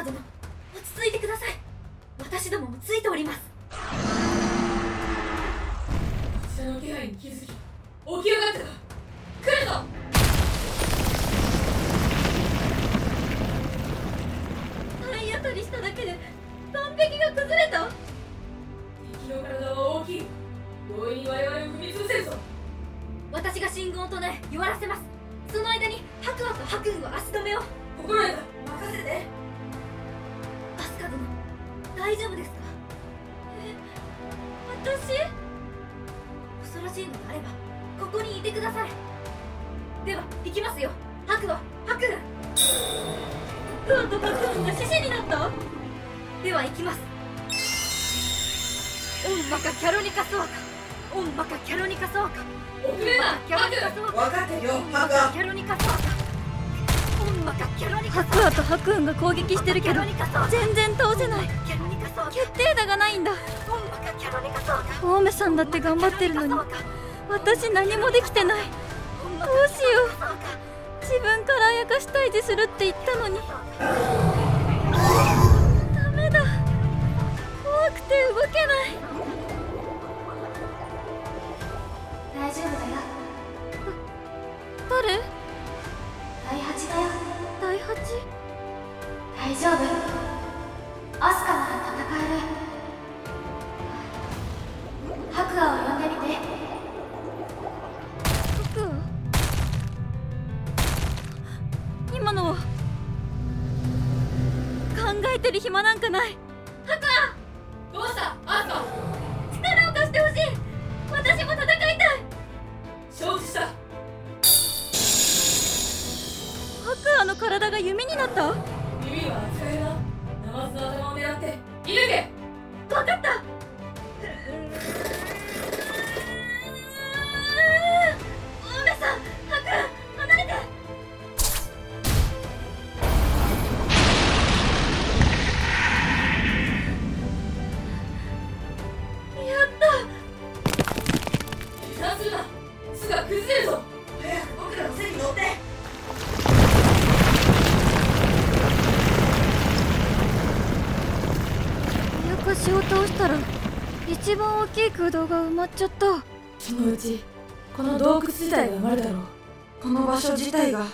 カ殿落ち着いてください。私どももついております。その気配に気づき起き上がった。か来るぞ！大丈夫ですか？え私？恐ろしいのであればここにいてください。では行きますよ。白亜白雲白亜と白雲が獅子になった？では行きます。オンマカキャロニカソワカオンマカキャロニカソワカ遅れるなキャロニカソワカ分かってるよキャロニカソワカオンマカキャロニカソワカ白亜と白雲が攻撃してるけどキャロニカソワカ全然倒せない決定打がないんだ。オンマカキャロニカソワカ青梅さんだって頑張ってるのに。私何もできてない。どうしよう。自分からあやかし退治するって言ったのに。ダメだ。怖くて動けない。大丈夫だよ。誰？第八だよ。第八？大丈夫。アスカ暇なんかない。どうした？アスカ力を貸してほしい。私も戦いたい。承知した。白亜の体が弓になった？一番大きい空洞が埋まっちゃった。そのうちこの洞窟自体が生まれるだろう。この場所自体が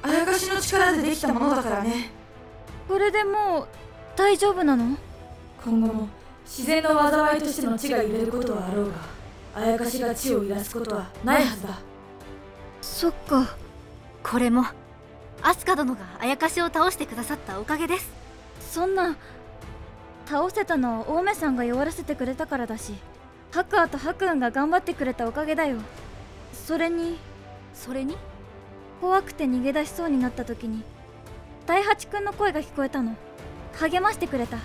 あやかしの力でできたものだからね。これでもう大丈夫なの？今後も自然の災いとしての地が揺れることはあろうがあやかしが地を揺らすことはないはずだ。そっか。これもアスカ殿があやかしを倒してくださったおかげです。そんな倒せたのは青梅さんが弱らせてくれたからだし白亜と白雲が頑張ってくれたおかげだよ。それにそれに？怖くて逃げ出しそうになった時に第八くんの声が聞こえたの。励ましてくれた。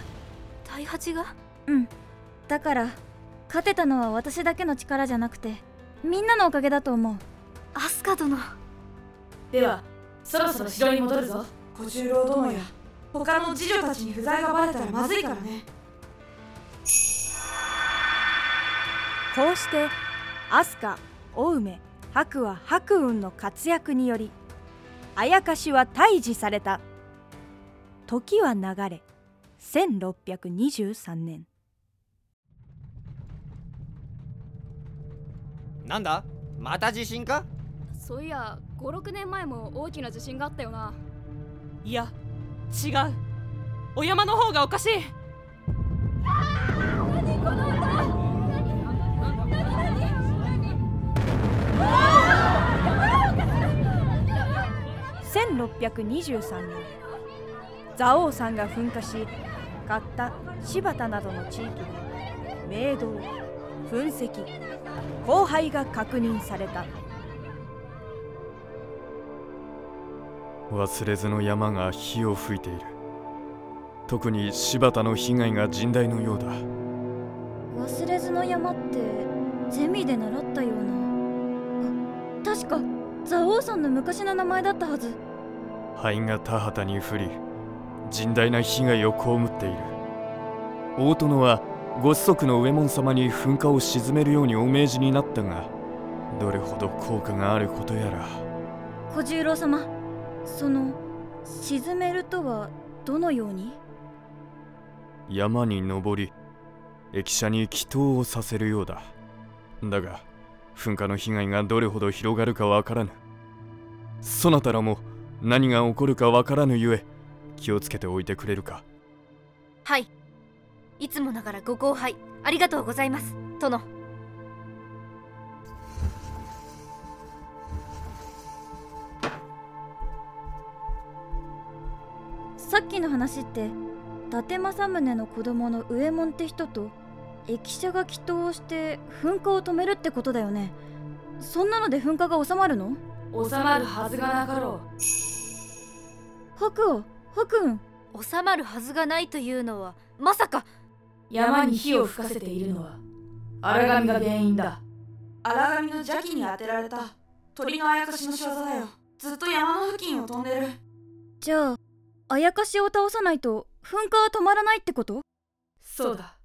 第八が？うん。だから勝てたのは私だけの力じゃなくてみんなのおかげだと思う。アスカ殿。ではそろそろ城に戻るぞ。小十郎殿や他の次女たちに不在がバレたらまずいからね。こうして飛鳥青梅白亜白雲の活躍によりあやかしは退治された。時は流れ1623年。なんだ？また地震か？そういや56年前も大きな地震があったよな。いや違う。お山の方がおかしい。1623年蔵王山が噴火し刈った柴田などの地域で明洞噴石荒廃が確認された。忘れずの山が火を吹いている。特に柴田の被害が甚大のようだ。忘れずの山ってゼミで習ったような。あ確か蔵王山の昔の名前だったはず。灰が田畑に降り甚大な被害を被っている。大殿はご子息の右衛門様に噴火を鎮めるようにお命じになったがどれほど効果があることやら。小十郎様その沈めるとはどのように？山に登り駅舎に祈祷をさせるようだ。だが噴火の被害がどれほど広がるかわからぬ。そなたらも何が起こるかわからぬゆえ気をつけておいてくれるか。はい。いつもながらご後輩ありがとうございます。殿さっきの話って伊達政宗の子供の上門って人と駅舎が祈祷をして噴火を止めるってことだよね。そんなので噴火が収まるの？収まるはずがなかろ白王白雲。収まるはずがないというのはまさか。う山に火を吹かせているのは荒神が原因だ。荒神の邪気に当てられた。鳥のあやかしの仕業だよ。ずっと山の付近を飛んでる。じゃああやかしを倒さないと噴火は止まらないってこと？そうだ。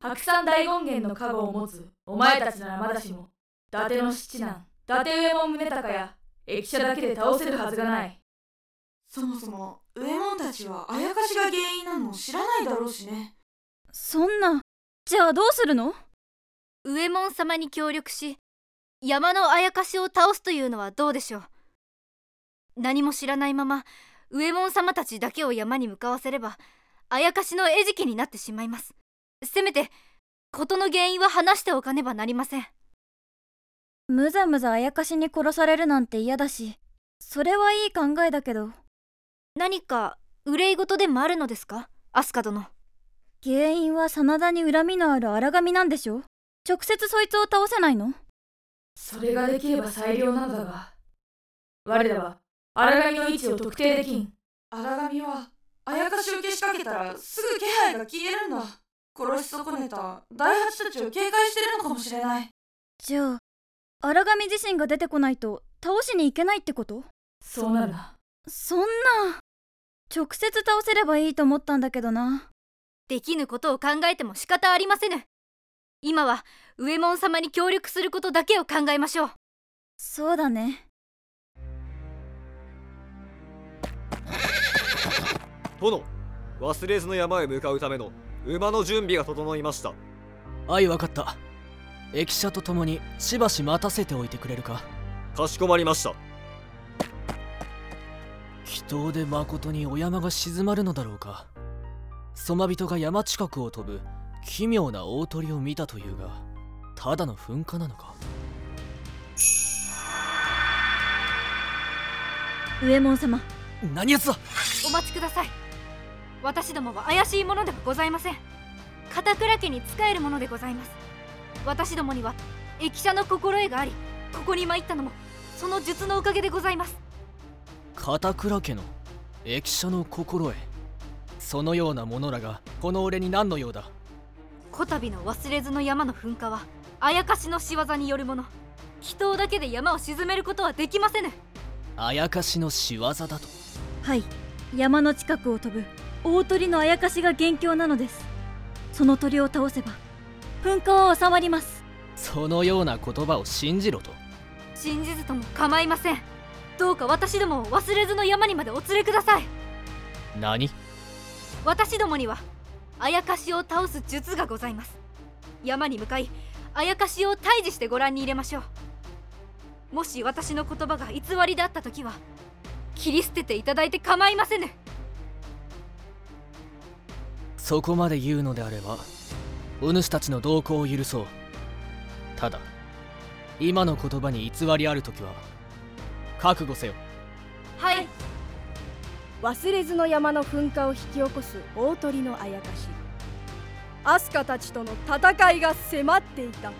白山大権現の加護を持つお前たちならまだしも伊達の七男伊達上門宗隆や駅舎だけで倒せるはずがない。そもそも上門たちはあやかしが原因なの知らないだろうしね。そんなじゃあどうするの？上門様に協力し山のあやかしを倒すというのはどうでしょう？何も知らないまま上門様たちだけを山に向かわせればあやかしの餌食になってしまいます。せめて事の原因は話しておかねばなりません。むざむざあやかしに殺されるなんて嫌だしそれはいい考えだけど。何か憂い事でもあるのですか？アスカ殿。原因は真田に恨みのある荒神なんでしょ直接そいつを倒せないの？それができれば最良なのだが。我らは荒神の位置を特定できん。荒神はあやかしをけしかけたらすぐ気配が消えるんだ。殺し損ねた大八たちを警戒してるのかもしれない。じゃあ荒神自身が出てこないと倒しに行けないってこと？そうなるな。そんな直接倒せればいいと思ったんだけどな。できぬことを考えても仕方ありませぬ。今は上門様に協力することだけを考えましょう。そうだね殿忘れずの山へ向かうための馬の準備が整いました。はいわかった。駅舎と共にしばし待たせておいてくれるか。かしこまりました。祈祷で誠にお山が静まるのだろうか。そま人が山近くを飛ぶ奇妙な大鳥を見たというがただの噴火なのか。上門様。何やつだ。お待ちください私どもは怪しいものではございません。片倉家に仕えるものでございます。私どもには駅舎の心得がありここに参ったのもその術のおかげでございます。片倉家の駅舎の心得。そのような者らがこの俺に何の用だ？こたびの忘れずの山の噴火はあやかしの仕業によるもの。祈祷だけで山を沈めることはできませぬ。あやかしの仕業だと。はい。山の近くを飛ぶ大鳥のあやかしが元凶なのです。その鳥を倒せば噴火は収まります。そのような言葉を信じろと。信じずとも構いません。どうか私どもを忘れずの山にまでお連れください。何？私どもにはあやかしを倒す術がございます。山に向かいあやかしを退治してご覧に入れましょう。もし私の言葉が偽りであった時は切り捨てていただいて構いませぬそこまで言うのであればお主たちの動向を許そう。ただ今の言葉に偽りある時は覚悟せよ。はい。忘れずの山の噴火を引き起こす大鳥のあやかし。アスカたちとの戦いが迫っていた。